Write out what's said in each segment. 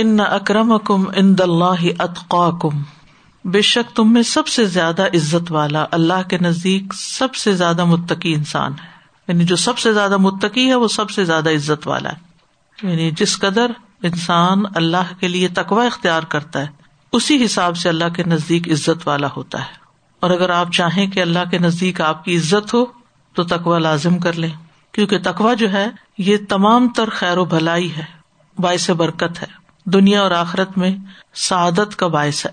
ان اکرم کم ان اللہ اطقا کم بے شک تم میں سب سے زیادہ عزت والا اللہ کے نزدیک سب سے زیادہ متقی انسان ہے۔ یعنی جو سب سے زیادہ متقی ہے وہ سب سے زیادہ عزت والا ہے۔ یعنی جس قدر انسان اللہ کے لیے تقوا اختیار کرتا ہے، اسی حساب سے اللہ کے نزدیک عزت والا ہوتا ہے۔ اور اگر آپ چاہیں کہ اللہ کے نزدیک آپ کی عزت ہو، تو تقوا لازم کر لیں۔ کیونکہ تقوا جو ہے، یہ تمام تر خیر و بھلائی ہے، باعث برکت ہے۔ دنیا اور آخرت میں سعادت کا باعث ہے۔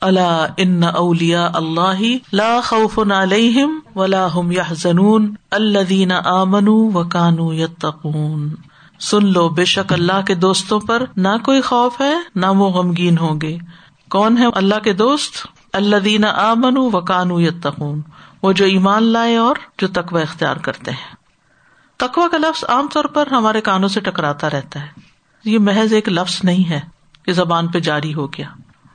اللہ ان اولیا اللہ لا خوف علیہم ولا هم يحزنون الذين آمنوا وكانوا يتقون سن لو، بے شک اللہ کے دوستوں پر نہ کوئی خوف ہے، نہ وہ غمگین ہوں گے۔ کون ہے اللہ کے دوست؟ اللہ دینا آمن و کانو یتقون۔ وہ جو ایمان لائے اور جو تقوی اختیار کرتے ہیں۔ تقوا کا لفظ عام طور پر ہمارے کانوں سے ٹکراتا رہتا ہے۔ یہ محض ایک لفظ نہیں ہے کہ زبان پہ جاری ہو گیا،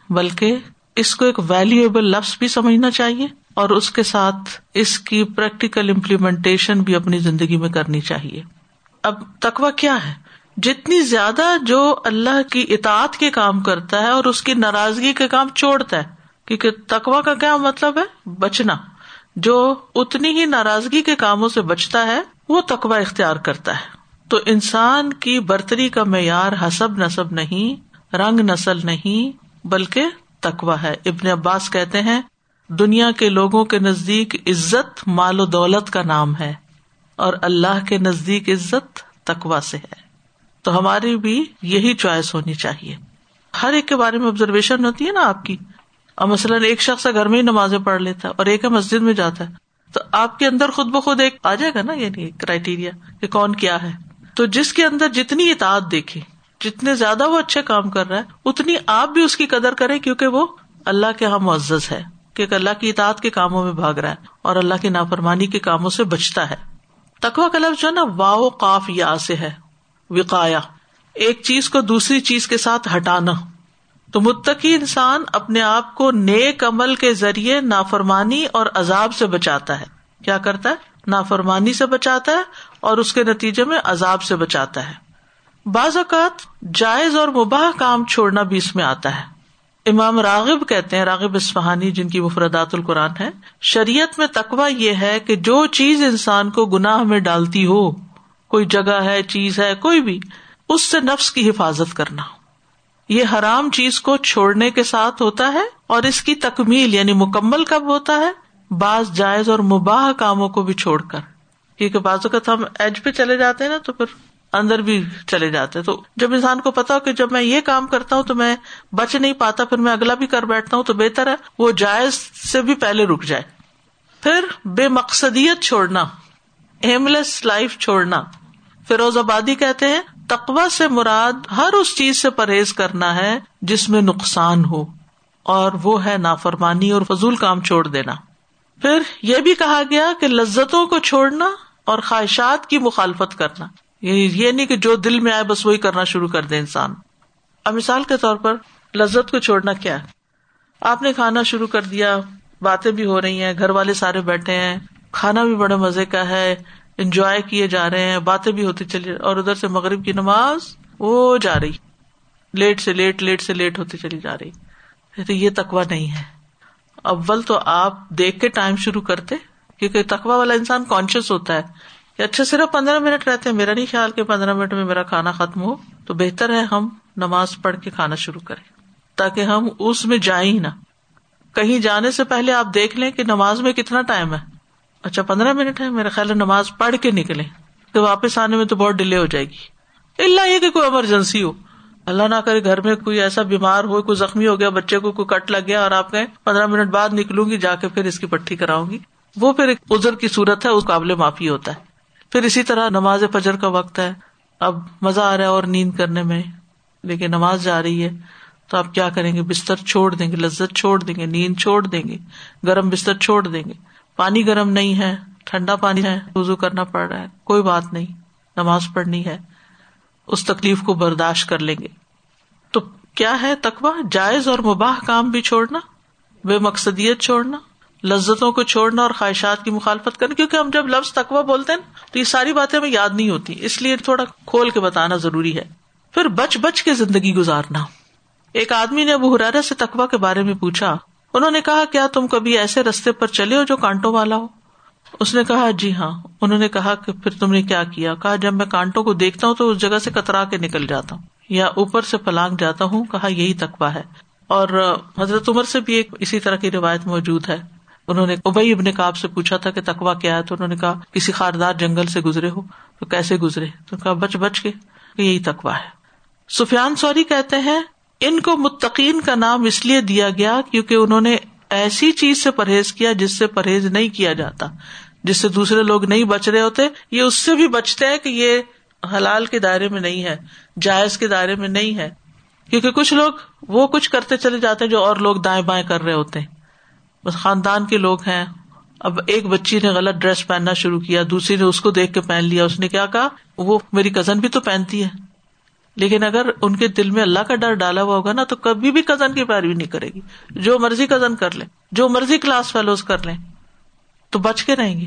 بلکہ اس کو ایک ویلویبل لفظ بھی سمجھنا چاہیے اور اس کے ساتھ اس کی پریکٹیکل امپلیمنٹیشن بھی اپنی زندگی میں کرنی چاہیے۔ اب تقوا کیا ہے؟ جتنی زیادہ جو اللہ کی اطاعت کے کام کرتا ہے اور اس کی ناراضگی کے کام چھوڑتا ہے، کیونکہ تقوا کا کیا مطلب ہے؟ بچنا۔ جو اتنی ہی ناراضگی کے کاموں سے بچتا ہے، وہ تقوا اختیار کرتا ہے۔ تو انسان کی برتری کا معیار حسب نصب نہیں، رنگ نسل نہیں، بلکہ تقوا ہے۔ ابن عباس کہتے ہیں، دنیا کے لوگوں کے نزدیک عزت مال و دولت کا نام ہے، اور اللہ کے نزدیک عزت تقوا سے ہے۔ تو ہماری بھی یہی چوائس ہونی چاہیے۔ ہر ایک کے بارے میں آبزرویشن ہوتی ہے نا آپ کی۔ اور مثلاً ایک شخص گھر میں ہی نمازیں پڑھ لیتا ہے اور ایک مسجد میں جاتا ہے، تو آپ کے اندر خود بخود ایک آ جائے گا نا یعنی کرائٹیریا کہ کون کیا ہے۔ تو جس کے اندر جتنی اطاعت دیکھے، جتنے زیادہ وہ اچھے کام کر رہا ہے، اتنی آپ بھی اس کی قدر کریں کیونکہ وہ اللہ کے یہاں معزز ہے، کیونکہ اللہ کی اطاعت کے کاموں میں بھاگ رہا ہے اور اللہ کی نافرمانی کے کاموں سے بچتا ہے۔ تکوا کا لفظ جو ہے نا واؤ کاف یا سے ہے، وقایا۔ ایک چیز کو دوسری چیز کے ساتھ ہٹانا۔ تو متقی انسان اپنے آپ کو نیک عمل کے ذریعے نافرمانی اور عذاب سے بچاتا ہے۔ کیا کرتا ہے؟ نافرمانی سے بچاتا ہے اور اس کے نتیجے میں عذاب سے بچاتا ہے۔ بعض اوقات جائز اور مباح کام چھوڑنا بھی اس میں آتا ہے۔ امام راغب کہتے ہیں، راغب اسفہانی جن کی مفردات القرآن ہے شریعت میں تقوا یہ ہے کہ جو چیز انسان کو گناہ میں ڈالتی ہو، کوئی جگہ ہے، چیز ہے، کوئی بھی، اس سے نفس کی حفاظت کرنا۔ یہ حرام چیز کو چھوڑنے کے ساتھ ہوتا ہے اور اس کی تکمیل یعنی مکمل کب ہوتا ہے؟ بعض جائز اور مباح کاموں کو بھی چھوڑ کر۔ کیونکہ بعض اوقات ہم ایج پہ چلے جاتے ہیں نا، تو پھر اندر بھی چلے جاتے تو جب انسان کو پتا ہو کہ جب میں یہ کام کرتا ہوں تو میں بچ نہیں پاتا، پھر میں اگلا بھی کر بیٹھتا ہوں تو بہتر ہے۔ وہ جائز سے بھی پہلے رک جائے۔ پھر بے مقصدیت چھوڑنا ایم لیس لائف چھوڑنا۔ فیروز آبادی کہتے ہیں تقوا سے مراد ہر اس چیز سے پرہیز کرنا ہے جس میں نقصان ہو، اور وہ ہے نافرمانی اور فضول کام چھوڑ دینا۔ پھر یہ بھی کہا گیا کہ لذتوں کو چھوڑنا اور خواہشات کی مخالفت کرنا۔ یعنی یہ نہیں کہ جو دل میں آئے بس وہی کرنا شروع کر دے انسان۔ اب مثال کے طور پر لذت کو چھوڑنا کیا ہے؟ آپ نے کھانا شروع کر دیا، باتیں بھی ہو رہی ہیں، گھر والے سارے بیٹھے ہیں، کھانا بھی بڑے مزے کا ہے، انجوائے کیے جا رہے ہیں، باتیں بھی ہوتی چلی اور ادھر سے مغرب کی نماز وہ جا رہی۔ لیٹ سے لیٹ لیٹ سے لیٹ ہوتی چلی جا رہی۔ تو یہ تقوا نہیں ہے۔ اول تو آپ دیکھ کے ٹائم شروع کرتے، کیونکہ تقوا والا انسان کانشیس ہوتا ہے کہ اچھا صرف پندرہ منٹ رہتے ہیں، میرا نہیں خیال کہ پندرہ منٹ میں میرا کھانا ختم ہو، تو بہتر ہے ہم نماز پڑھ کے کھانا شروع کریں، تاکہ ہم اس میں جائیں ہی نہ۔ کہیں جانے سے پہلے آپ دیکھ لیں کہ نماز میں کتنا ٹائم ہے۔ اچھا پندرہ منٹ ہے، میرا خیال ہے نماز پڑھ کے نکلے تو واپس آنے میں تو بہت ڈیلے ہو جائے گی۔ اللہ یہ کہ کوئی ایمرجنسی ہو۔ اللہ نہ کرے گھر میں کوئی ایسا بیمار ہو کوئی زخمی ہو گیا، بچے کو کوئی کٹ لگ گیا اور آپ کہیں پندرہ منٹ بعد نکلوں گی، جا کے پھر اس کی پٹھی کراؤں گی۔ وہ پھر ایک ازر کی صورت ہے، اس قابل معافی ہوتا ہے۔ پھر اسی طرح نماز فجر کا وقت ہے۔ اب مزہ آ رہا ہے اور نیند کرنے میں، لیکن نماز جا رہی ہے۔ تو آپ کیا کریں گے؟ بستر چھوڑ دیں گے، لذت چھوڑ دیں گے، نیند چھوڑ دیں گے، گرم بستر چھوڑ دیں گے۔ پانی گرم نہیں ہے، ٹھنڈا پانی ہے وزو کرنا پڑ رہا ہے، کوئی بات نہیں، نماز پڑھنی ہے۔ اس تکلیف کو برداشت کر لیں گے۔ تو کیا ہے تقوا جائز اور مباح کام بھی چھوڑنا، بے مقصدیت چھوڑنا، لذتوں کو چھوڑنا اور خواہشات کی مخالفت کرنا، کیونکہ ہم جب لفظ تقوا بولتے ہیں تو یہ ساری باتیں ہمیں یاد نہیں ہوتی، اس لیے تھوڑا کھول کے بتانا ضروری ہے۔ پھر بچ بچ کے زندگی گزارنا۔ ایک آدمی نے ابو حرارا سے تقوا کے بارے میں پوچھا، انہوں نے کہا، کیا تم کبھی ایسے رستے پر چلے ہو جو کانٹوں والا ہو؟ اس نے کہا جی ہاں. انہوں نے کہا کہ پھر تم نے کیا کیا؟ کہا، جب میں کانٹوں کو دیکھتا ہوں تو اس جگہ سے کترا کے نکل جاتا ہوں یا اوپر سے پلانگ جاتا ہوں۔ کہا، یہی تقوا ہے۔ اور حضرت عمر سے بھی ایک اسی طرح کی روایت موجود ہے۔ انہوں نے ابئی ابن کاب سے پوچھا تھا کہ تقوا کیا ہے؟ تو انہوں نے کہا، کسی خاردار جنگل سے گزرے ہو، تو کیسے گزرے؟ تو کہا، بچ بچ کے۔ یہی تقوا ہے۔ سفیان سوری کہتے ہیں، ان کو متقین کا نام اس لیے دیا گیا کیونکہ انہوں نے ایسی چیز سے پرہیز کیا جس سے پرہیز نہیں کیا جاتا۔ جس سے دوسرے لوگ نہیں بچ رہے ہوتے، یہ اس سے بھی بچتے ہیں کہ یہ حلال کے دائرے میں نہیں ہے، جائز کے دائرے میں نہیں ہے۔ کیونکہ کچھ لوگ وہ کچھ کرتے چلے جاتے ہیں جو اور لوگ دائیں بائیں کر رہے ہوتے ہیں۔ بس خاندان کے لوگ ہیں۔ اب ایک بچی نے غلط ڈریس پہننا شروع کیا، دوسری نے اس کو دیکھ کے پہن لیا، اس نے کیا کہا؟ وہ میری کزن بھی تو پہنتی ہے۔ لیکن اگر ان کے دل میں اللہ کا ڈر ڈالا ہوا ہوگا نا، تو کبھی بھی کزن کی پیروی نہیں کرے گی۔ جو مرضی کزن کر لیں جو مرضی کلاس فیلوز کر لیں۔ تو بچ کے رہیں گے۔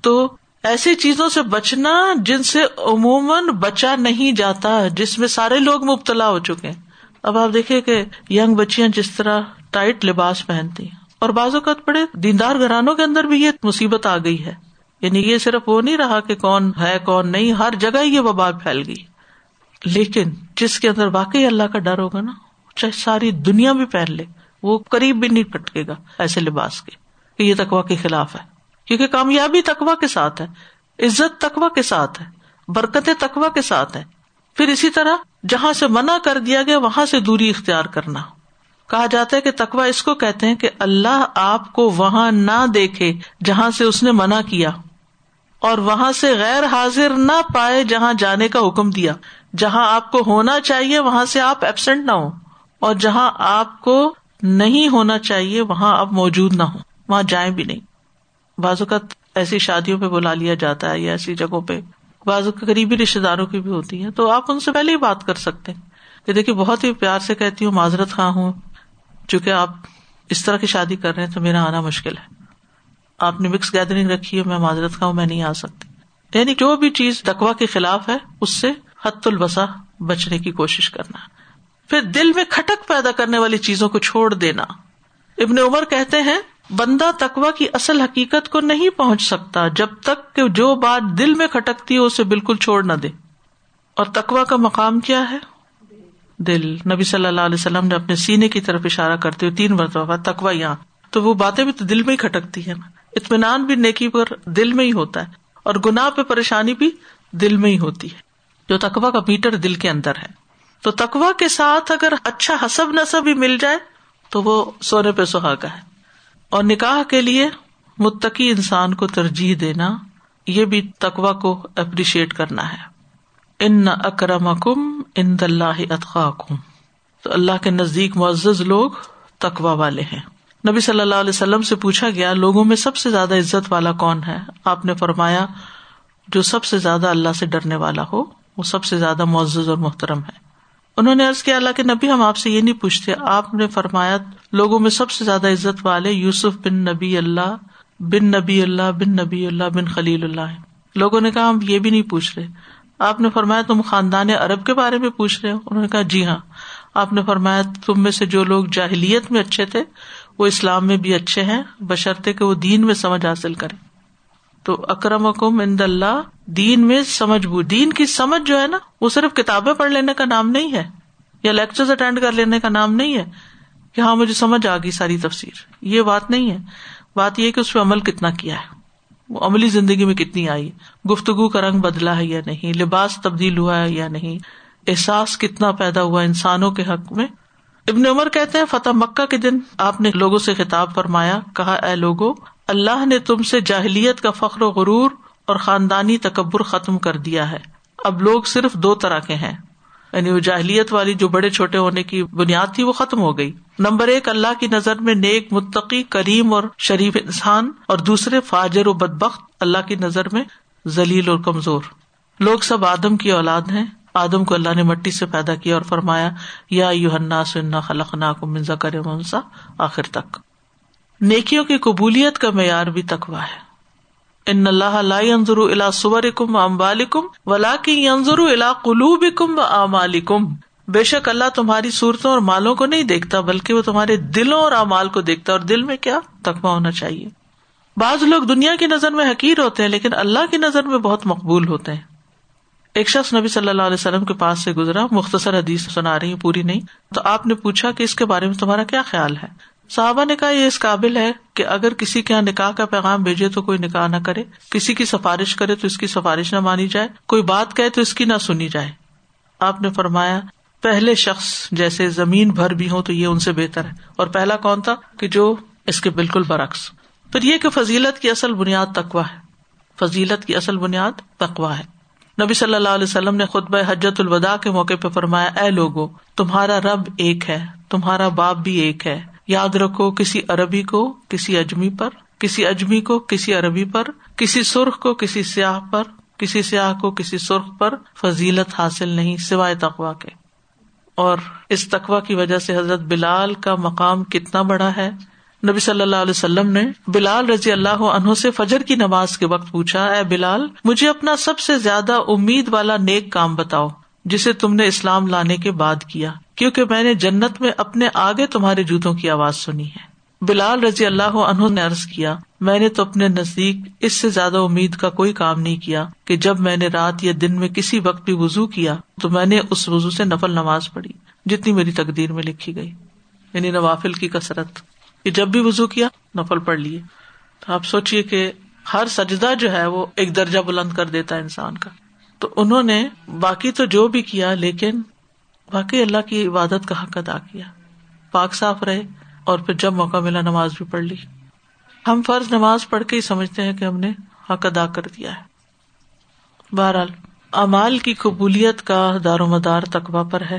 تو ایسی چیزوں سے بچنا جن سے عموماً بچا نہیں جاتا، جس میں سارے لوگ مبتلا ہو چکے ہیں۔ اب آپ دیکھیں کہ یگ بچیاں جس طرح ٹائٹ لباس پہنتی ہیں، اور بعض اوقات بڑے دیندار گھرانوں کے اندر بھی یہ مصیبت آ گئی ہے۔ یعنی یہ صرف وہ نہیں رہا کہ کون ہے، کون نہیں، ہر جگہ یہ وبا پھیل گئی۔ لیکن جس کے اندر واقعی اللہ کا ڈر ہوگا نا، چاہے ساری دنیا بھی پہن لے، وہ قریب بھی نہیں کٹکے گا ایسے لباس کے۔ کہ یہ تقوا کے خلاف ہے۔ کیونکہ کامیابی تقوا کے ساتھ ہے، عزت تقوا کے ساتھ ہے برکت تقوا کے ساتھ ہے پھر اسی طرح جہاں سے منع کر دیا گیا، وہاں سے دوری اختیار کرنا۔ کہا جاتا ہے کہ تقوا اس کو کہتے ہیں کہ اللہ آپ کو وہاں نہ دیکھے جہاں سے اس نے منع کیا، اور وہاں سے غیر حاضر نہ پائے جہاں جانے کا حکم دیا۔ جہاں آپ کو ہونا چاہیے، وہاں سے آپ ایبسینٹ نہ ہو اور جہاں آپ کو نہیں ہونا چاہیے، وہاں آپ موجود نہ ہو وہاں جائیں بھی نہیں۔ بعض اوقات ایسی شادیوں پہ بلا لیا جاتا ہے یا ایسی جگہوں پہ۔ بعض قریبی رشتے داروں کی بھی ہوتی ہے تو آپ ان سے پہلے ہی بات کر سکتے ہیں۔ کہ دیکھیے، بہت ہی پیار سے کہتی ہوں، معذرت خواہ ہوں۔ چونکہ آپ اس طرح کی شادی کر رہے ہیں تو میرا آنا مشکل ہے۔ آپ نے مکس گیدرنگ رکھی ہے، میں معذرت خواہ ہوں، میں نہیں آ سکتی۔ یعنی جو بھی چیز تقوا کے خلاف ہے، اس سے حت البسا بچنے کی کوشش کرنا۔ پھر دل میں کھٹک پیدا کرنے والی چیزوں کو چھوڑ دینا۔ ابن عمر کہتے ہیں بندہ تقوا کی اصل حقیقت کو نہیں پہنچ سکتا جب تک کہ جو بات دل میں کھٹکتی ہے اسے بالکل چھوڑ نہ دے۔ اور تقوا کا مقام کیا ہے؟ دل۔ نبی صلی اللہ علیہ وسلم نے اپنے سینے کی طرف اشارہ کرتے ہوئے تین مرتبہ تقوا یہاں۔ تو وہ باتیں بھی تو دل میں ہی کھٹکتی ہے اطمینان بھی نیکی پر دل میں ہی ہوتا ہے۔ اور گناہ پہ پریشانی بھی دل میں ہی ہوتی ہے۔ جو تقوا کا میٹر دل کے اندر ہے۔ تو تقوا کے ساتھ اگر اچھا حسب نصب بھی مل جائے، تو وہ سونے پہ سہاگا ہے۔ اور نکاح کے لیے متقی انسان کو ترجیح دینا، یہ بھی تقوا کو اپریشیٹ کرنا ہے۔ ان اکرم کم ان اللہ اطخاکم تو اللہ کے نزدیک معزز لوگ تقوا والے ہیں۔ نبی صلی اللہ علیہ وسلم سے پوچھا گیا، لوگوں میں سب سے زیادہ عزت والا کون ہے؟ آپ نے فرمایا، جو سب سے زیادہ اللہ سے ڈرنے والا ہو، وہ سب سے زیادہ معزز اور محترم ہے۔ انہوں نے ارض کیا، اللہ کے نبی ہم آپ سے یہ نہیں پوچھتے، آپ نے فرمایا، لوگوں میں سب سے زیادہ عزت والے یوسف بن نبی اللہ، بن نبی اللہ، بن نبی اللہ، بن خلیل اللہ لوگوں نے کہا، ہم یہ بھی نہیں پوچھ رہے۔ آپ نے فرمایا، تم خاندان ارب کے بارے میں پوچھ رہے ہو؟ انہوں نے کہا جی ہاں۔ آپ نے فرمایا، تم میں سے جو لوگ جاہلیت میں اچھے تھے، وہ اسلام میں بھی اچھے ہیں، بشرطے کہ وہ دین میں سمجھ حاصل کرے تو اکرم اکم اند اللہ، دین میں سمجھ بو، دین کی سمجھ جو ہے نا، وہ صرف کتابیں پڑھ لینے کا نام نہیں ہے، یا لیکچر اٹینڈ کر لینے کا نام نہیں ہے کہ ہاں مجھے سمجھ آ گئی ساری تفصیل یہ بات نہیں ہے۔ بات یہ کہ اس پہ عمل کتنا کیا ہے۔ وہ عملی زندگی میں کتنی آئی۔ گفتگو کا رنگ بدلا ہے یا نہیں؟ لباس تبدیل ہوا ہے یا نہیں؟ احساس کتنا پیدا ہوا انسانوں کے حق میں؟ ابن عمر کہتے ہیں، فتح مکہ کے دن آپ نے لوگوں سے خطاب فرمایا، کہا، اے لوگو اللہ نے تم سے جاہلیت کا فخر و غرور اور خاندانی تکبر ختم کر دیا ہے۔ اب لوگ صرف دو طرح کے ہیں۔ یعنی وہ جاہلیت والی جو بڑے چھوٹے ہونے کی بنیاد تھی وہ ختم ہو گئی۔ نمبر ایک، اللہ کی نظر میں نیک، متقی، کریم اور شریف انسان اور دوسرے فاجر و بدبخت اللہ کی نظر میں ذلیل اور کمزور۔ لوگ سب آدم کی اولاد ہیں۔ آدم کو اللہ نے مٹی سے پیدا کیا اور فرمایا، یا یوحنا سننا خلقنا کو منزا کرے منسا آخر تک۔ نیکیوں کی قبولیت کا معیار بھی تکوا ہے۔ ان اللہ لاضر الا سور کم ام بالکم ولا کی ینظر الا قلوب کم و بے شک اللہ تمہاری صورتوں اور مالوں کو نہیں دیکھتا، بلکہ وہ تمہارے دلوں اور امال کو دیکھتا اور دل میں کیا؟ تقوا ہونا چاہیے۔ بعض لوگ دنیا کی نظر میں حقیر ہوتے ہیں، لیکن اللہ کی نظر میں بہت مقبول ہوتے ہیں۔ ایک شخص نبی صلی اللہ علیہ وسلم کے پاس سے گزرا، مختصر حدیث سنا رہی ہوں پوری نہیں۔ تو آپ نے پوچھا کہ اس کے بارے میں تمہارا کیا خیال ہے؟ صحابہ نے کہا یہ اس قابل ہے کہ اگر کسی کے یہاں نکاح کا پیغام بھیجے تو کوئی نکاح نہ کرے، کسی کی سفارش کرے تو اس کی سفارش نہ مانی جائے، کوئی بات کہے تو اس کی نہ سنی جائے۔ آپ نے فرمایا، پہلے شخص جیسے زمین بھر بھی ہو تو یہ ان سے بہتر ہے۔ اور پہلا کون تھا؟ کہ جو اس کے بالکل برعکس۔ پھر یہ کہ فضیلت کی اصل بنیاد تقوا ہے۔ فضیلت کی اصل بنیاد تقوا ہے۔ نبی صلی اللہ علیہ وسلم نے خطبہ حجت الوداع کے موقع پہ فرمایا، اے لوگو، تمہارا رب ایک ہے، تمہارا باپ بھی ایک ہے۔ یاد رکھو کسی عربی کو کسی اجمی پر، کسی اجمی کو کسی عربی پر، کسی سرخ کو کسی سیاح پر، کسی سیاح کو کسی سرخ پر فضیلت حاصل نہیں سوائے تقوا کے۔ اور اس تقوا کی وجہ سے حضرت بلال کا مقام کتنا بڑا ہے۔ نبی صلی اللہ علیہ وسلم نے بلال رضی اللہ عنہ سے فجر کی نماز کے وقت پوچھا، اے بلال، مجھے اپنا سب سے زیادہ امید والا نیک کام بتاؤ۔ جسے تم نے اسلام لانے کے بعد کیا، کیونکہ میں نے جنت میں اپنے آگے تمہارے جوتوں کی آواز سنی ہے۔ بلال رضی اللہ عنہ نے عرض کیا، میں نے تو اپنے نزدیک اس سے زیادہ امید کا کوئی کام نہیں کیا کہ جب میں نے رات یا دن میں کسی وقت بھی وزو کیا، تو میں نے اس وزو سے نفل نماز پڑھی، جتنی میری تقدیر میں لکھی گئی۔ یعنی نوافل کی کثرت۔ جب بھی وزو کیا، نفل پڑھ لیے۔ تو آپ سوچیے کہ ہر سجدہ جو ہے وہ ایک درجہ بلند کر دیتا ہے انسان کا۔ تو انہوں نے باقی تو جو بھی کیا، لیکن باقی اللہ کی عبادت کا حق ادا کیا۔ پاک صاف رہے اور پھر جب موقع ملا نماز بھی پڑھ لی۔ ہم فرض نماز پڑھ کے ہی سمجھتے ہیں کہ ہم نے حق ادا کر دیا ہے۔ بہرحال امال کی قبولیت کا دار و مدار تقوا پر ہے۔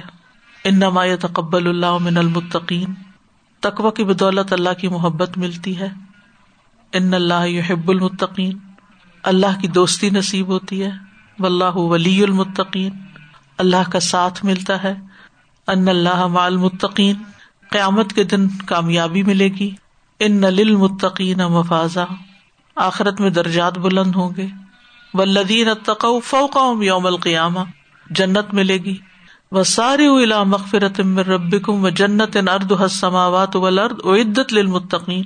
ان نما تقبل اللہ من المتقین۔ تقوا کی بدولت اللہ کی محبت ملتی ہے۔ ان اللہ یحب المتقین۔ اللہ کی دوستی نصیب ہوتی ہے۔ و اللہ ولی المتقین۔ اللہ کا ساتھ ملتا ہے۔ ان اللہ مال متقین قیامت کے دن کامیابی ملے گی۔ ان نل متقین مفاذہ آخرت میں درجات بلند ہوں گے۔ ولدین تقو فوقا یوم القیامہ۔ جنت ملے گی۔ وہ ساری الا مغفرت ربکم و جنت ارد حسماوات ولرد عدت للمتقین۔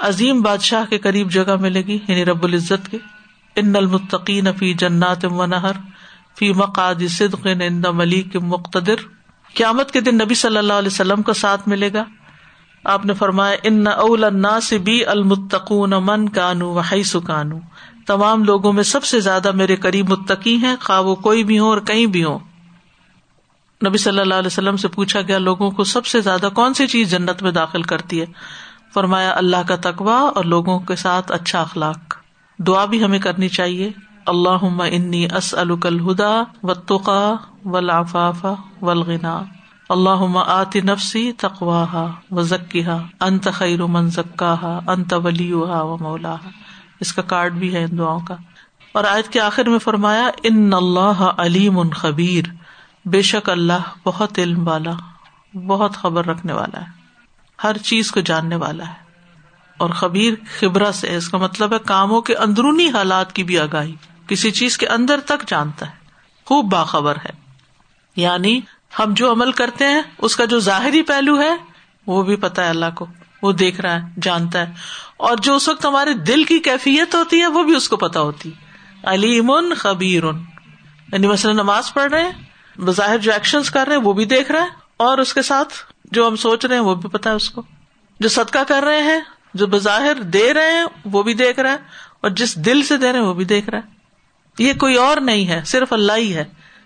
عظیم بادشاہ کے قریب جگہ ملے گی یعنی رب العزت کے۔ ان المتقین فی جنات و نہر، فی مقاد صدق عند ملیک مقتدر۔ قیامت کے دن نبی صلی اللہ علیہ وسلم کو ساتھ ملے گا۔ آپ نے فرمایا، ان اول الناس بی المتقون من کانو و حیث کانو تمام لوگوں میں سب سے زیادہ میرے قریب متقی ہیں، خواہ وہ کوئی بھی ہو اور کہیں بھی ہو نبی صلی اللہ علیہ وسلم سے پوچھا گیا، لوگوں کو سب سے زیادہ کون سی چیز جنت میں داخل کرتی ہے؟ فرمایا، اللہ کا تقوا اور لوگوں کے ساتھ اچھا اخلاق۔ دعا بھی ہمیں کرنی چاہیے۔ اللہ انی اس الہدا و تقا و لافاف ولغنا اللہ آتی نفسی تقواہ و ذکیہ انت خیر من ذکا انت ولی و مولا اس کا کارڈ بھی ہے ان دعاؤں کا۔ اور آج کے آخر میں فرمایا، ان اللہ علیم ان خبیر۔ بے شک اللہ بہت علم والا، بہت خبر رکھنے والا ہے۔ ہر چیز کو جاننے والا ہے۔ اور خبیر خبرا سے، اس کا مطلب ہے کاموں کے اندرونی حالات کی بھی آگاہی۔ کسی چیز کے اندر تک جانتا ہے۔ خوب باخبر ہے۔ یعنی ہم جو عمل کرتے ہیں، اس کا جو ظاہری پہلو ہے، وہ بھی پتا ہے اللہ کو۔ وہ دیکھ رہا ہے، جانتا ہے۔ اور جو اس وقت ہمارے دل کی کیفیت ہوتی ہے، وہ بھی اس کو پتا ہوتی علیم خبیر۔ یعنی مثلاً نماز پڑھ رہے ہیں، بظاہر جو ایکشن کر رہے ہیں، وہ بھی دیکھ رہے ہیں اور اس کے ساتھ جو ہم سوچ رہے ہیں، وہ بھی پتا ہے اس کو۔ جو صدقہ کر رہے ہیں جو بظاہر دے رہے ہیں، وہ بھی دیکھ رہا ہے اور جس دل سے دے رہے ہیں، وہ بھی دیکھ رہا ہے یہ کوئی اور نہیں ہے، صرف اللہ ہی ہے۔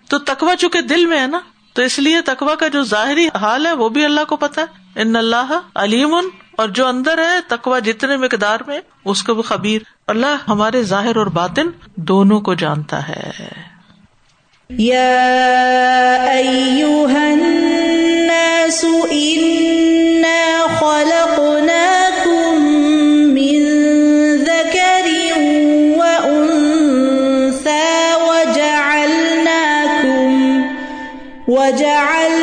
تو تکوا چونکہ دل میں ہے نا، تو اس لیے تکوا کا جو ظاہری حال ہے، وہ بھی اللہ کو پتا ہے۔ ان اللہ علیم اور جو اندر ہے تکوا جتنے مقدار میں، اس کو وہ خبیر۔ اللہ ہمارے ظاہر اور باطن دونوں کو جانتا ہے۔ یا الناس ان وجعل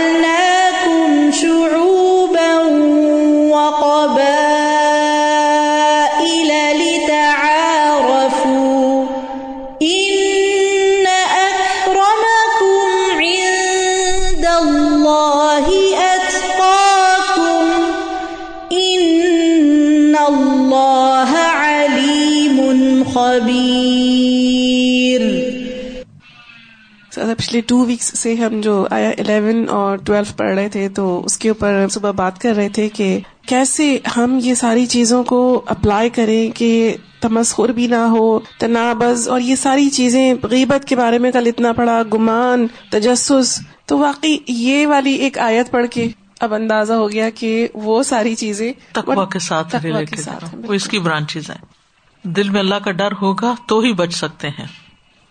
ٹو ویکس سے ہم جو آیا الیون اور ٹویلو پڑھ رہے تھے تو اس کے اوپر صبح بات کر رہے تھے کہ کیسے ہم یہ ساری چیزوں کو اپلائی کریں کہ تمسخر بھی نہ ہو تنابز اور یہ ساری چیزیں غیبت کے بارے میں کل اتنا پڑا گمان تجسس۔ تو واقعی یہ والی ایک آیت پڑھ کے اب اندازہ ہو گیا کہ وہ ساری چیزیں تقوا کے ساتھ وہ اس کی برانچیز ہیں۔ دل میں اللہ کا ڈر ہوگا تو ہی بچ سکتے ہیں۔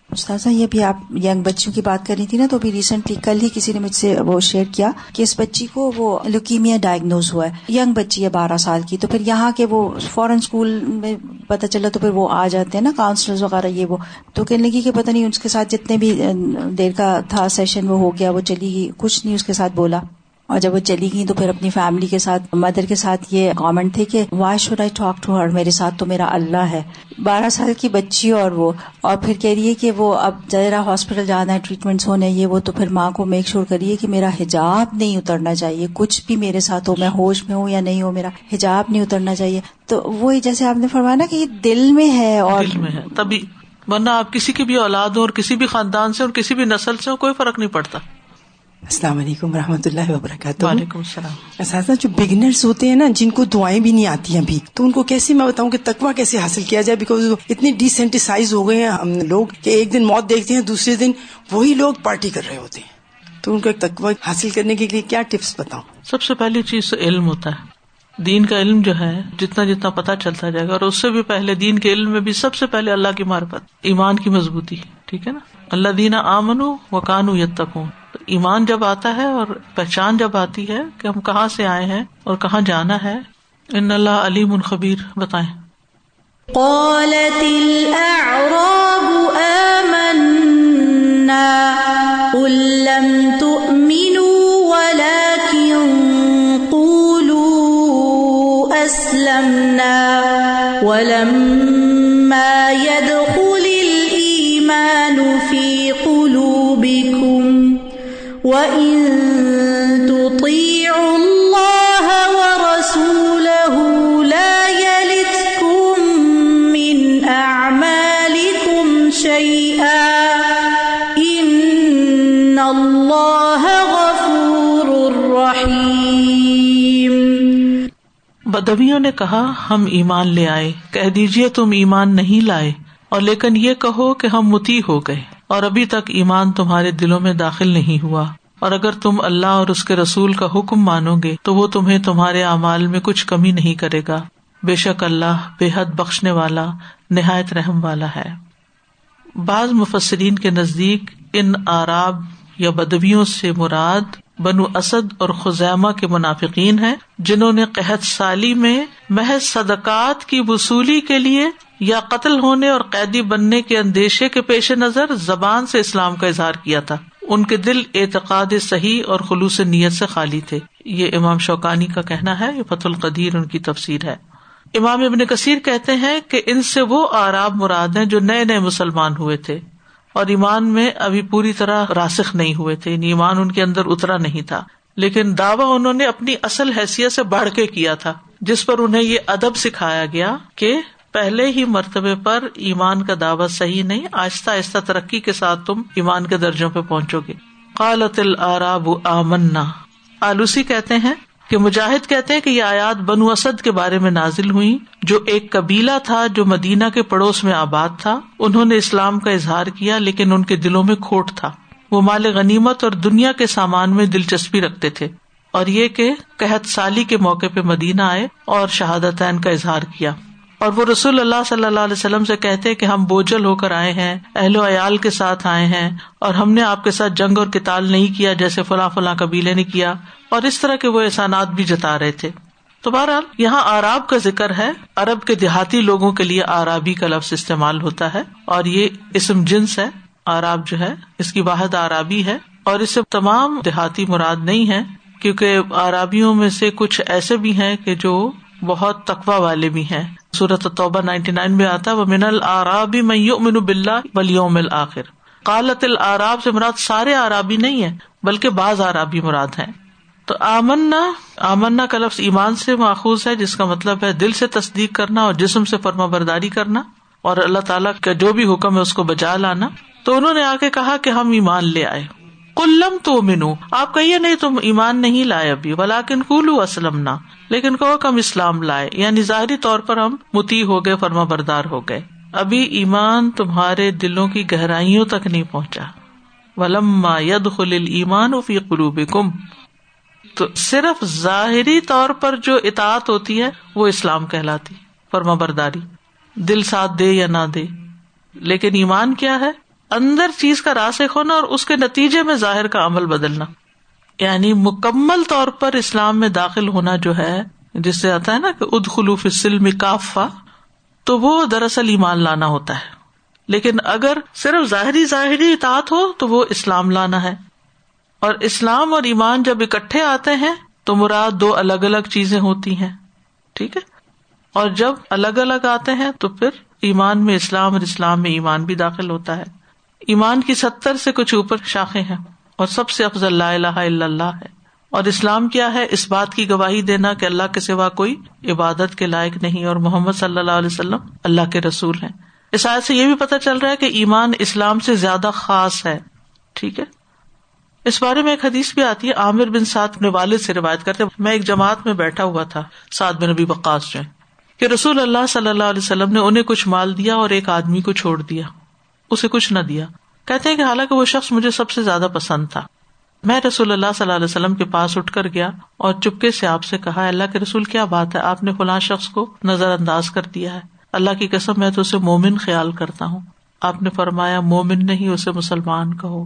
استاذہ، یہ بھی آپ ینگ بچیوں کی بات کر رہی تھی نا، تو ریسنٹلی کل ہی کسی نے مجھ سے وہ شیئر کیا کہ اس بچی کو وہ لوکیمیا ڈائگنوز ہوا ہے ینگ بچی ہے بارہ سال کی، تو پھر یہاں کے وہ فورن اسکول میں پتا چلا تو پھر وہ آ جاتے ہیں نا کاؤنسلر وغیرہ، یہ وہ۔ تو کہنے لگی کہ پتہ نہیں اس کے ساتھ جتنے بھی دیر کا تھا سیشن وہ ہو گیا، وہ چلی گئی، کچھ نہیں اس کے ساتھ بولا۔ اور جب وہ چلی گئی تو پھر اپنی فیملی کے ساتھ مدر کے ساتھ یہ کامنٹ تھے کہ why should I talk to her میرے ساتھ تو میرا اللہ ہے. بارہ سال کی بچی اور وہ، اور پھر کہہ رہی ہے کہ وہ اب ذرا ہاسپٹل جانا ہے ٹریٹمنٹ ہونے، یہ وہ تو پھر ماں کو میک شیور کریے کہ میرا حجاب نہیں اترنا چاہیے، کچھ بھی میرے ساتھ ہو، میں ہوش میں ہوں یا نہیں ہو میرا حجاب نہیں اترنا چاہیے۔ تو وہی جیسے آپ نے فرمایا نا کہ یہ دل میں ہے اور دل میں ہے۔ تبھی، ورنہ آپ کسی کی بھی اولاد ہو اور کسی بھی خاندان سے اور کسی بھی نسل سے کوئی فرق نہیں پڑتا۔ السلام علیکم و رحمۃ اللہ وبرکاتہ۔ وعلیکم السلام۔ اساتذہ جو بگنرس ہوتے ہیں نا جن کو دعائیں بھی نہیں آتی ہیں ابھی تو ان کو کیسے میں بتاؤں کہ تقوا کیسے حاصل کیا جائے؟ بیکاز اتنی ڈیسینٹیسائز ہو گئے ہیں ہم لوگ کہ ایک دن موت دیکھتے ہیں دوسرے دن وہی لوگ پارٹی کر رہے ہوتے ہیں۔ تو ان کو ایک تقوا حاصل کرنے کے لیے کیا ٹپس بتاؤں؟ سب سے پہلی چیز علم ہوتا ہے۔ دین کا علم جو ہے جتنا جتنا پتا چلتا جائے گا اور اس سے بھی پہلے دین کے علم میں بھی سب سے پہلے اللہ کی مارفت ایمان کی مضبوطی ٹھیک ہے نا؟ اللہ دینا آمن و کانو یتقون۔ ایمان جب آتا ہے اور پہچان جب آتی ہے کہ ہم کہاں سے آئے ہیں اور کہاں جانا ہے، ان اللہ علیم الخبیر، بتائیں۔ قالت الاعراب آمنا، قل لم تؤمنوا ولكن قولوا اسلمنا ولما وَإِن تُطِيعُوا اللَّهَ وَرَسُولَهُ لَا يَلِتْكُم مِّنْ أَعْمَالِكُمْ شَيْئًا إِنَّ اللَّهَ غَفُورٌ رَّحِيمٌ بدویوں نے کہا، ہم ایمان لے آئے، کہہ دیجیے تم ایمان نہیں لائے، اور لیکن یہ کہو کہ ہم متی ہو گئے۔ اور ابھی تک ایمان تمہارے دلوں میں داخل نہیں ہوا۔ اور اگر تم اللہ اور اس کے رسول کا حکم مانو گے، تو وہ تمہیں تمہارے اعمال میں کچھ کمی نہیں کرے گا۔ بے شک اللہ بے حد بخشنے والا، نہایت رحم والا ہے۔ بعض مفسرین کے نزدیک ان آراب یا بدویوں سے مراد بنو اسد اور خزیمہ کے منافقین ہیں، جنہوں نے قحط سالی میں محض صدقات کی وصولی کے لیے یا قتل ہونے اور قیدی بننے کے اندیشے کے پیش نظر زبان سے اسلام کا اظہار کیا تھا۔ ان کے دل اعتقاد صحیح اور خلوص نیت سے خالی تھے۔ یہ امام شوقانی کا کہنا ہے، یہ فت القدیر ان کی تفسیر ہے۔ امام ابن کثیر کہتے ہیں کہ ان سے وہ آراب مراد ہیں جو نئے نئے مسلمان ہوئے تھے اور ایمان میں ابھی پوری طرح راسخ نہیں ہوئے تھے یعنی ایمان ان کے اندر اترا نہیں تھا۔ لیکن دعوی انہوں نے اپنی اصل حیثیت سے بڑھ کے کیا تھا، جس پر انہیں یہ ادب سکھایا گیا کہ پہلے ہی مرتبے پر ایمان کا دعوت صحیح نہیں، آہستہ آہستہ ترقی کے ساتھ تم ایمان کے درجوں پہ پہنچو گے۔ قالت العراب آمنا۔ آلوسی کہتے ہیں کہ مجاہد کہتے ہیں کہ یہ آیات بنو اسد کے بارے میں نازل ہوئی جو ایک قبیلہ تھا، جو مدینہ کے پڑوس میں آباد تھا، انہوں نے اسلام کا اظہار کیا، لیکن ان کے دلوں میں کھوٹ تھا۔ وہ مال غنیمت اور دنیا کے سامان میں دلچسپی رکھتے تھے۔ اور یہ کہ قحط سالی کے موقع پہ مدینہ آئے اور شہادت کا اظہار کیا۔ اور وہ رسول اللہ صلی اللہ علیہ وسلم سے کہتے کہ ہم بوجھل ہو کر آئے ہیں، اہل و عیال کے ساتھ آئے ہیں اور ہم نے آپ کے ساتھ جنگ اور کتال نہیں کیا جیسے فلاں فلاں قبیلے نے کیا اور اس طرح کے وہ احسانات بھی جتا رہے تھے۔ تو بہرحال، یہاں آراب کا ذکر ہے۔ ارب کے دیہاتی لوگوں کے لیے آرابی کا لفظ استعمال ہوتا ہے اور یہ اسم جنس ہے۔ آراب جو ہے، اس کی واحد آرابی ہے اور اس سے تمام دیہاتی مراد نہیں ہے کیونکہ آرابیوں میں سے کچھ ایسے بھی ہیں کہ جو بہت تقوا والے بھی ہیں۔ سورت توبہ نائنٹی نائن میں آتا وہ من العرابی من بلّہ ولیوم الآخر۔ قالت العراب سے مراد سارے آرابی نہیں ہے بلکہ بعض آرابی مراد ہیں۔ تو آمنا آمنا کا لفظ ایمان سے ماخوذ ہے، جس کا مطلب ہے دل سے تصدیق کرنا اور جسم سے فرما برداری کرنا اور اللہ تعالیٰ کا جو بھی حکم ہے اس کو بجا لانا۔ تو انہوں نے آ کے کہا کہ ہم ایمان لے آئے۔ کلم تو منو آپ کہیے نہیں تم ایمان نہیں لائے ابھی ولاکن کلو اسلم نہ لیکن کہو کم اسلام لائے۔ یعنی ظاہری طور پر ہم متی ہو گئے، فرما بردار ہو گئے۔ ابھی ایمان تمہارے دلوں کی گہرائیوں تک نہیں پہنچا۔ ولما ید خل ایمان فی قلوب کم تو صرف ظاہری طور پر جو اطاعت ہوتی ہے، وہ اسلام کہلاتی۔ فرما برداری۔ دل ساتھ دے یا نہ دے۔ لیکن ایمان کیا ہے؟ اندر چیز کا راسک ہونا اور اس کے نتیجے میں ظاہر کا عمل بدلنا۔ یعنی مکمل طور پر اسلام میں داخل ہونا جو ہے، جس سے آتا ہے نا کہ اد خلوف سلم کافا تو وہ دراصل ایمان لانا ہوتا ہے۔ لیکن اگر صرف ظاہری ظاہری اطاعت ہو، تو وہ اسلام لانا ہے۔ اور اسلام اور ایمان جب اکٹھے آتے ہیں، تو مراد دو الگ الگ چیزیں ہوتی ہیں۔ ٹھیک ہے؟ اور جب الگ الگ آتے ہیں، تو پھر ایمان میں اسلام اور اسلام میں ایمان بھی داخل ہوتا ہے۔ ایمان کی ستر سے کچھ اوپر شاخیں ہیں۔ اور سب سے افضل اللہ الہ الا اللہ ہے۔ اور اسلام کیا ہے؟ اس بات کی گواہی دینا کہ اللہ کے سوا کوئی عبادت کے لائق نہیں اور محمد صلی اللہ علیہ وسلم اللہ کے رسول ہیں۔ اس آیت سے یہ بھی پتا چل رہا ہے کہ ایمان اسلام سے زیادہ خاص ہے۔ ٹھیک ہے؟ اس بارے میں ایک حدیث بھی آتی ہے، عامر بن سعد اپنے والد سے روایت کرتے میں ایک جماعت میں بیٹھا ہوا تھا، سعد بن نبی بقاص جو ہے کہ رسول اللہ صلی اللہ علیہ وسلم نے انہیں کچھ مال دیا اور ایک آدمی کو چھوڑ دیا، اسے کچھ نہ دیا۔ کہتے ہیں کہ حالانکہ وہ شخص مجھے سب سے زیادہ پسند تھا۔ میں رسول اللہ صلی اللہ علیہ وسلم کے پاس اٹھ کر گیا اور چپکے سے آپ سے کہا اللہ کے رسول، کیا بات ہے؟ آپ نے فلاں شخص کو نظر انداز کر دیا ہے۔ اللہ کی قسم، میں تو اسے مومن خیال کرتا ہوں۔ آپ نے فرمایا، مومن نہیں، اسے مسلمان کہو۔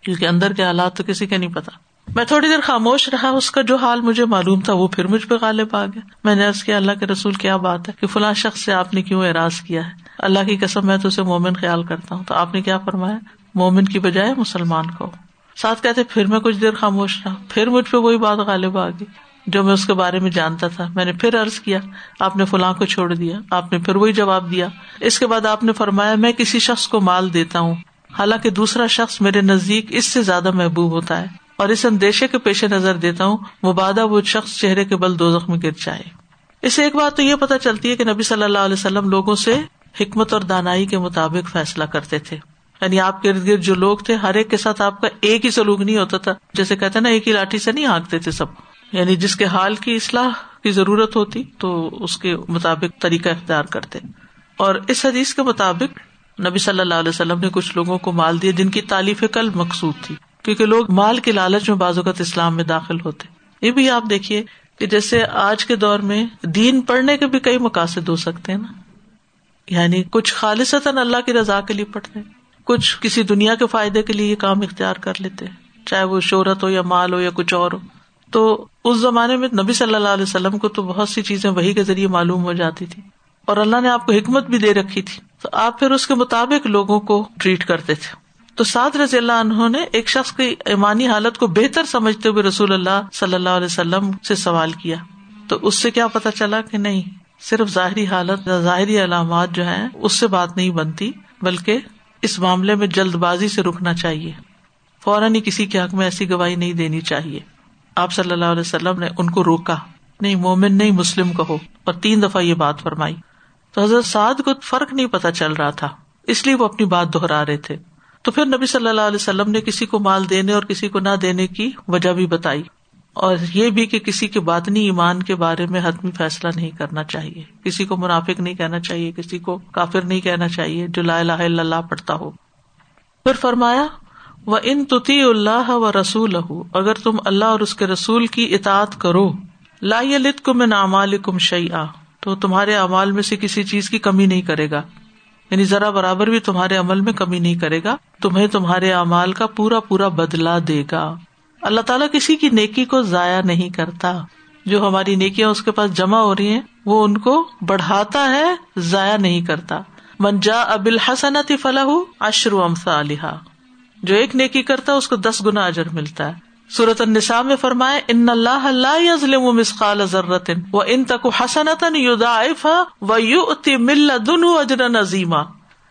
کیونکہ اندر کے حالات تو کسی کے نہیں پتا۔ میں تھوڑی دیر خاموش رہا، اس کا جو حال مجھے معلوم تھا، وہ پھر مجھ پہ غالب آ گیا۔ میں نے کیا، اللہ کے رسول، کیا بات ہے؟ کہ فلاں شخص سے آپ نے کیوں اعراض کیا ہے؟ اللہ کی قسم، میں تو اسے مومن خیال کرتا ہوں۔ تو آپ نے کیا فرمایا؟ مومن کی بجائے مسلمان کو۔ ساتھ کہتے، پھر میں کچھ دیر خاموش رہا۔ پھر مجھ پہ وہی بات غالب آ گئی جو میں اس کے بارے میں جانتا تھا۔ میں نے پھر ارض کیا، آپ نے فلاں کو چھوڑ دیا۔ آپ نے پھر وہی جواب دیا۔ اس کے بعد آپ نے فرمایا، میں کسی شخص کو مال دیتا ہوں۔ حالانکہ دوسرا شخص میرے نزدیک اس سے زیادہ محبوب ہوتا ہے۔ اور اس اندیشے کے پیش نظر دیتا ہوں، مبادہ وہ شخص چہرے کے بل دو زخم گر جائے۔ اسے ایک بات تو یہ پتا چلتی ہے کہ نبی صلی اللہ علیہ وسلم لوگوں سے حکمت اور دانائی کے مطابق فیصلہ کرتے تھے۔ یعنی آپ کے ارد گرد جو لوگ تھے، ہر ایک کے ساتھ آپ کا ایک ہی سلوک نہیں ہوتا تھا۔ جیسے کہتے نا، ایک ہی لاٹھی سے نہیں ہانکتے تھے سب۔ یعنی جس کے حال کی اصلاح کی ضرورت ہوتی، تو اس کے مطابق طریقہ اختیار کرتے۔ اور اس حدیث کے مطابق نبی صلی اللہ علیہ وسلم نے کچھ لوگوں کو مال دیا جن کی تعلیف کل مقصود تھی۔ کیونکہ لوگ مال کے لالچ میں بازوقت اسلام میں داخل ہوتے۔ یہ بھی آپ دیکھیے کہ جیسے آج کے دور میں دین پڑھنے کے بھی کئی مقاصد ہو سکتے ہیں نا۔ یعنی کچھ خالصتا اللہ کی رضا کے لیے پڑھتے ہیں، کچھ کسی دنیا کے فائدے کے لیے یہ کام اختیار کر لیتے چاہے وہ شہرت ہو یا مال ہو یا کچھ اور ہو۔ تو اس زمانے میں نبی صلی اللہ علیہ وسلم کو تو بہت سی چیزیں وہی کے ذریعے معلوم ہو جاتی تھی اور اللہ نے آپ کو حکمت بھی دے رکھی تھی۔ تو آپ پھر اس کے مطابق لوگوں کو ٹریٹ کرتے تھے۔ تو سعد رضی اللہ انہوں نے ایک شخص کی ایمانی حالت کو بہتر سمجھتے ہوئے رسول اللہ صلی اللہ علیہ وسلم سے سوال کیا۔ تو اس سے کیا پتا چلا کہ نہیں۔ صرف ظاہری حالت یا ظاہری علامات جو ہیں، اس سے بات نہیں بنتی، بلکہ اس معاملے میں جلد بازی سے رکنا چاہیے۔ فوراً ہی کسی کے حق میں ایسی گواہی نہیں دینی چاہیے۔ آپ صلی اللہ علیہ وسلم نے ان کو روکا۔ نہیں، مومن نہیں، مسلم کہو۔ اور تین دفعہ یہ بات فرمائی۔ تو حضرت سعد کو فرق نہیں پتا چل رہا تھا، اس لیے وہ اپنی بات دہرا رہے تھے۔ تو پھر نبی صلی اللہ علیہ وسلم نے کسی کو مال دینے اور کسی کو نہ دینے کی وجہ بھی بتائی۔ اور یہ بھی کہ کسی کے باطنی ایمان کے بارے میں حتمی فیصلہ نہیں کرنا چاہیے۔ کسی کو منافق نہیں کہنا چاہیے، کسی کو کافر نہیں کہنا چاہیے جو لا الہ الا اللہ پڑھتا ہو۔ پھر فرمایا وہ ان تتی اللہ و رسول اگر تم اللہ اور اس کے رسول کی اطاعت کرو، لا لت کم نامال کم شعی تو تمہارے امال میں سے کسی چیز کی کمی نہیں کرے گا۔ یعنی ذرا برابر بھی تمہارے عمل میں کمی نہیں کرے گا، تمہیں تمہارے امال کا پورا پورا بدلا دے گا۔ اللہ تعالیٰ کسی کی نیکی کو ضائع نہیں کرتا۔ جو ہماری نیکیاں اس کے پاس جمع ہو رہی ہیں، وہ ان کو بڑھاتا ہے، ضائع نہیں کرتا۔ منجا ابل حسنت فلاح اشرو امسا علیہ جو ایک نیکی کرتا ہے، اس کو دس گنا اجر ملتا ہے۔ صورت النساء میں فرمائے ان اللہ اللہ مسقال ضرورت و ان تک حسنت یو و یو اتی مل دن اجر نظیمہ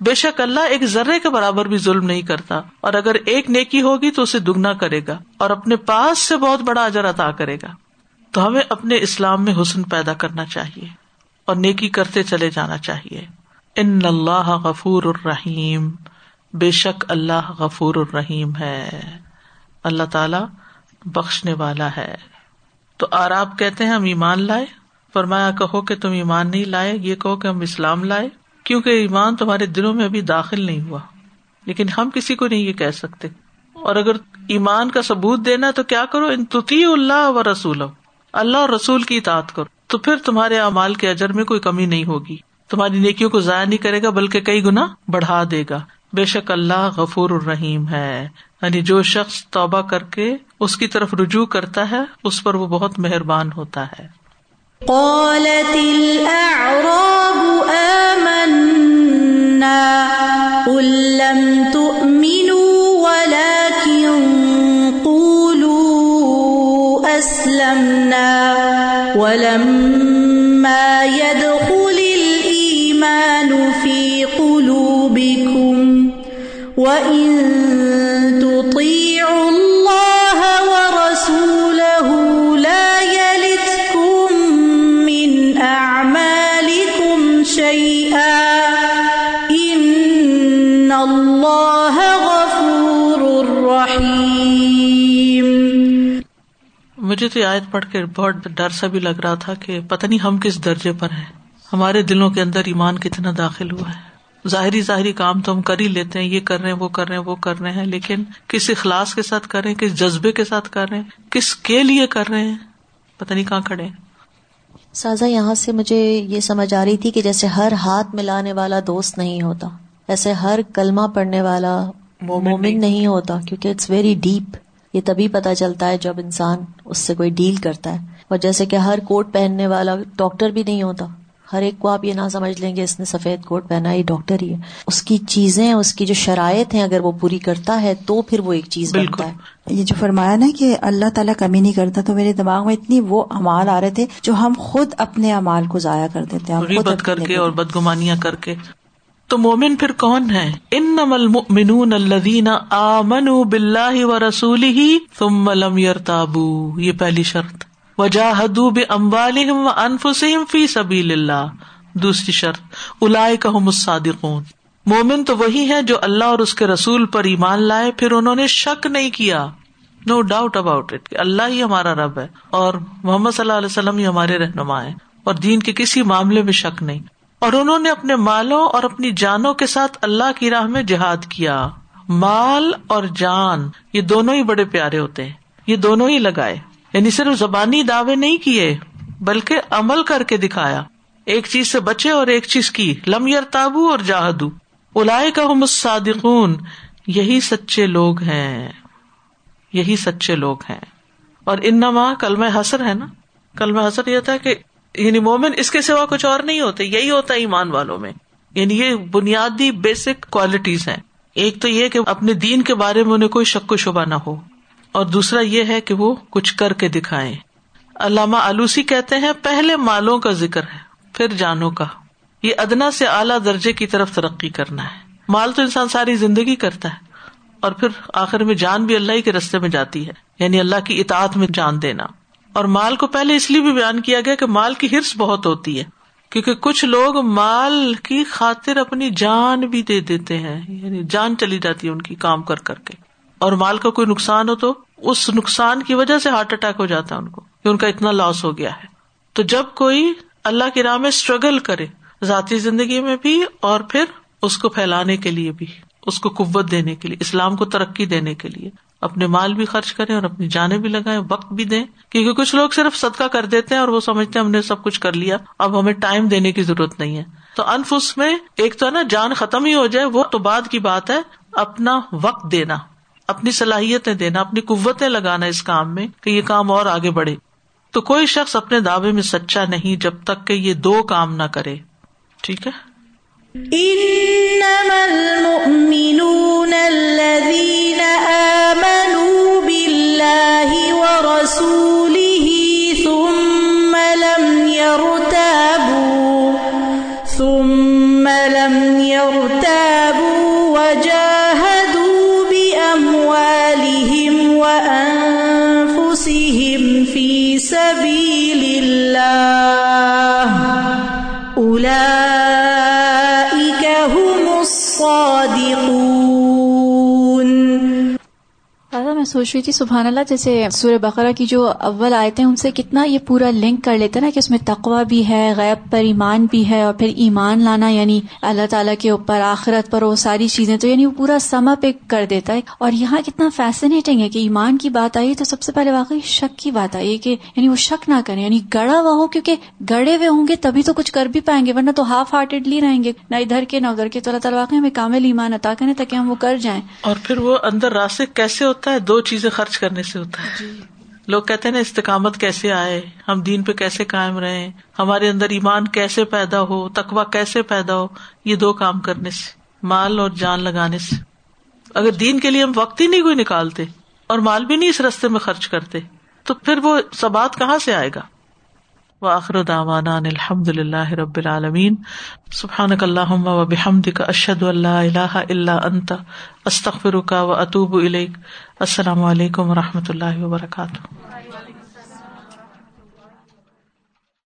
بے شک اللہ ایک ذرے کے برابر بھی ظلم نہیں کرتا، اور اگر ایک نیکی ہوگی تو اسے دگنا کرے گا، اور اپنے پاس سے بہت بڑا اجر عطا کرے گا۔ تو ہمیں اپنے اسلام میں حسن پیدا کرنا چاہیے، اور نیکی کرتے چلے جانا چاہیے۔ ان اللہ غفور الرحیم، بے شک اللہ غفور الرحیم ہے۔ اللہ تعالی بخشنے والا ہے۔ تو آراب کہتے ہیں، ہم ایمان لائے۔ فرمایا، کہو کہ تم ایمان نہیں لائے، یہ کہو کہ ہم اسلام لائے۔ کیونکہ ایمان تمہارے دلوں میں ابھی داخل نہیں ہوا۔ لیکن ہم کسی کو نہیں یہ کہہ سکتے۔ اور اگر ایمان کا ثبوت دینا تو کیا کرو؟ ان تتی اللہ و رسول اللہ اور رسول کی اطاعت کرو۔ تو پھر تمہارے اعمال کے اجر میں کوئی کمی نہیں ہوگی۔ تمہاری نیکیوں کو ضائع نہیں کرے گا، بلکہ کئی گنا بڑھا دے گا۔ بے شک اللہ غفور الرحیم ہے۔ یعنی جو شخص توبہ کر کے اس کی طرف رجوع کرتا ہے، اس پر وہ بہت مہربان ہوتا ہے۔ قالت قل لم تؤمنوا ولكن قولوا أسلمنا ولما إن الله غفور رحيم مجھے تو یہ آیت پڑھ کے بہت ڈر سا بھی لگ رہا تھا کہ پتہ نہیں ہم کس درجے پر ہیں۔ ہمارے دلوں کے اندر ایمان کتنا داخل ہوا ہے۔ ظاہری ظاہری کام تو ہم کر ہی لیتے ہیں یہ کر رہے ہیں وہ کر رہے ہیں وہ کر رہے ہیں لیکن کس اخلاص کے ساتھ کر رہے ہیں کس جذبے کے ساتھ کر رہے ہیں کس کے لیے کر رہے ہیں؟ پتہ نہیں کہاں کھڑے ہیں۔ سازا یہاں سے مجھے یہ سمجھ آ رہی تھی کہ جیسے ہر ہاتھ ملانے والا دوست نہیں ہوتا۔ ایسے ہر کلمہ پڑھنے والا مومن نہیں ہوتا۔ کیونکہ اٹس ویری ڈیپ یہ تبھی پتا چلتا ہے جب انسان اس سے کوئی ڈیل کرتا ہے۔ اور جیسے کہ ہر کوٹ پہننے والا ڈاکٹر بھی نہیں ہوتا۔ ہر ایک کو آپ یہ نہ سمجھ لیں گے اس نے سفید کوٹ پہنا یہ ڈاکٹر ہی ہے۔ اس کی چیزیں اس کی جو شرائط ہیں اگر وہ پوری کرتا ہے تو پھر وہ ایک چیز بنتا ہے۔ یہ جو فرمایا نا کہ اللہ تعالیٰ کمی نہیں کرتا تو میرے دماغ میں اتنی وہ امال آ رہے تھے جو ہم خود اپنے امال کو ضائع کر دیتے ہیں ہم خود کر کے اور بدگمانیاں کر کے۔ تو مومن پھر کون ہے ان المؤمنون الذین آمنوا باللہ و رسول ہی ثم لم یرتابو یہ پہلی شرط۔ وجاہدوا باموالہم و انفسہم فی سبیل اللہ۔ دوسری شرط اولئک هم الصادقون۔ مومن تو وہی ہے جو اللہ اور اس کے رسول پر ایمان لائے، پھر انہوں نے شک نہیں کیا۔ No doubt about it Allah ہی ہمارا رب ہے اور محمد صلی اللہ علیہ وسلم ہی ہمارے رہنما ہے اور دین کے کسی معاملے میں شک نہیں۔ اور انہوں نے اپنے مالوں اور اپنی جانوں کے ساتھ اللہ کی راہ میں جہاد کیا۔ مال اور جان، یہ دونوں ہی بڑے پیارے ہوتے ہیں۔ یہ دونوں ہی لگائے۔ یعنی صرف زبانی دعوے نہیں کیے، بلکہ عمل کر کے دکھایا۔ ایک چیز سے بچے اور ایک چیز کی۔ لمیر تابو اور جاہدو۔ الائے کا ہم صادقون یہی سچے لوگ ہیں۔ یہی سچے لوگ ہیں۔ اور انما کلم حسر ہے نا؟ کلم حسر یہ تھا کہ یعنی مومن اس کے سوا کچھ اور نہیں ہوتے، یہی ہوتا ہے ایمان والوں میں۔ یعنی یہ بنیادی بیسک کوالٹیز ہیں۔ ایک تو یہ کہ اپنے دین کے بارے میں انہیں کوئی شک و شبہ نہ ہو۔ اور دوسرا یہ ہے کہ وہ کچھ کر کے دکھائے علامہ آلوسی کہتے ہیں، پہلے مالوں کا ذکر ہے، پھر جانوں کا۔ یہ ادنا سے اعلیٰ درجے کی طرف ترقی کرنا ہے۔ مال تو انسان ساری زندگی کرتا ہے، اور پھر آخر میں جان بھی اللہ ہی کے رستے میں جاتی ہے۔ یعنی اللہ کی اطاعت میں جان دینا۔ اور مال کو پہلے اس لیے بھی بیان کیا گیا کہ مال کی ہرس بہت ہوتی ہے، کیونکہ کچھ لوگ مال کی خاطر اپنی جان بھی دے دیتے ہیں یعنی جان چلی جاتی ہے ان کی کام کر کر کے۔ اور مال کا کوئی نقصان ہو تو اس نقصان کی وجہ سے ہارٹ اٹیک ہو جاتا ہے ان کو کہ ان کا اتنا لاس ہو گیا ہے۔ تو جب کوئی اللہ کی راہ میں اسٹرگل کرے، ذاتی زندگی میں بھی اور پھر اس کو پھیلانے کے لیے بھی، اس کو قوت دینے کے لیے، اسلام کو ترقی دینے کے لیے اپنے مال بھی خرچ کریں اور اپنی جانیں بھی لگائیں، وقت بھی دیں، کیونکہ کچھ لوگ صرف صدقہ کر دیتے ہیں اور وہ سمجھتے ہیں ہم نے سب کچھ کر لیا، اب ہمیں ٹائم دینے کی ضرورت نہیں ہے۔ تو انفس میں ایک تو ہے نا، جان ختم ہی ہو جائے، وہ تو بعد کی بات ہے، اپنا وقت دینا، اپنی صلاحیتیں دینا، اپنی قوتیں لگانا اس کام میں کہ یہ کام اور آگے بڑھے۔ تو کوئی شخص اپنے دعوے میں سچا نہیں جب تک کہ یہ دو کام نہ کرے۔ ٹھیک ہے؟ إنما المؤمنون الذين رسول سوچ رہی تھی، سبحان اللہ، جیسے سورہ بقرہ کی جو اول آیتیں ان سے کتنا یہ پورا لنک کر لیتے نا کہ اس میں تقوا بھی ہے، غیب پر ایمان بھی ہے اور پھر ایمان لانا یعنی اللہ تعالیٰ کے اوپر، آخرت پر، وہ ساری چیزیں تو یعنی وہ پورا سما پہ کر دیتا ہے۔ اور یہاں کتنا فیسنیٹنگ ہے کہ ایمان کی بات آئی تو سب سے پہلے واقعی شک کی بات آئی کہ یعنی وہ شک نہ کریں یعنی گڑا ہوا ہو، کیونکہ گڑے ہوئے ہوں گے تبھی تو کچھ کر بھی پائیں گے، ورنہ تو ہاف ہارٹیڈلی رہیں گے۔ نہ ادھر کے، نہ ادھر کے۔ تو اللہ تعالیٰ واقعی ہمیں کامل ایمان عطا کریں تاکہ ہم وہ کر جائیں۔ اور پھر وہ اندر راستے کیسے ہوتا ہے؟ دو چیزیں خرچ کرنے سے ہوتا ہے۔ جی۔ لوگ کہتے ہیں نا استقامت کیسے آئے؟ ہم دین پہ کیسے قائم رہے ہمارے اندر ایمان کیسے پیدا ہو؟ تقوا کیسے پیدا ہو؟ یہ دو کام کرنے سے مال اور جان لگانے سے۔ اگر دین کے لیے ہم وقت ہی نہیں کوئی نکالتے اور مال بھی نہیں اس رستے میں خرچ کرتے تو پھر وہ سبات کہاں سے آئے گا؟ وہ آخر داوانا الحمد للہ رب العالمین. سبحان اللہم و بحمد کا اشد اللہ الہ اللہ انت استخر کا و اطوب السلام علیکم و رحمۃ اللہ وبرکاتہ.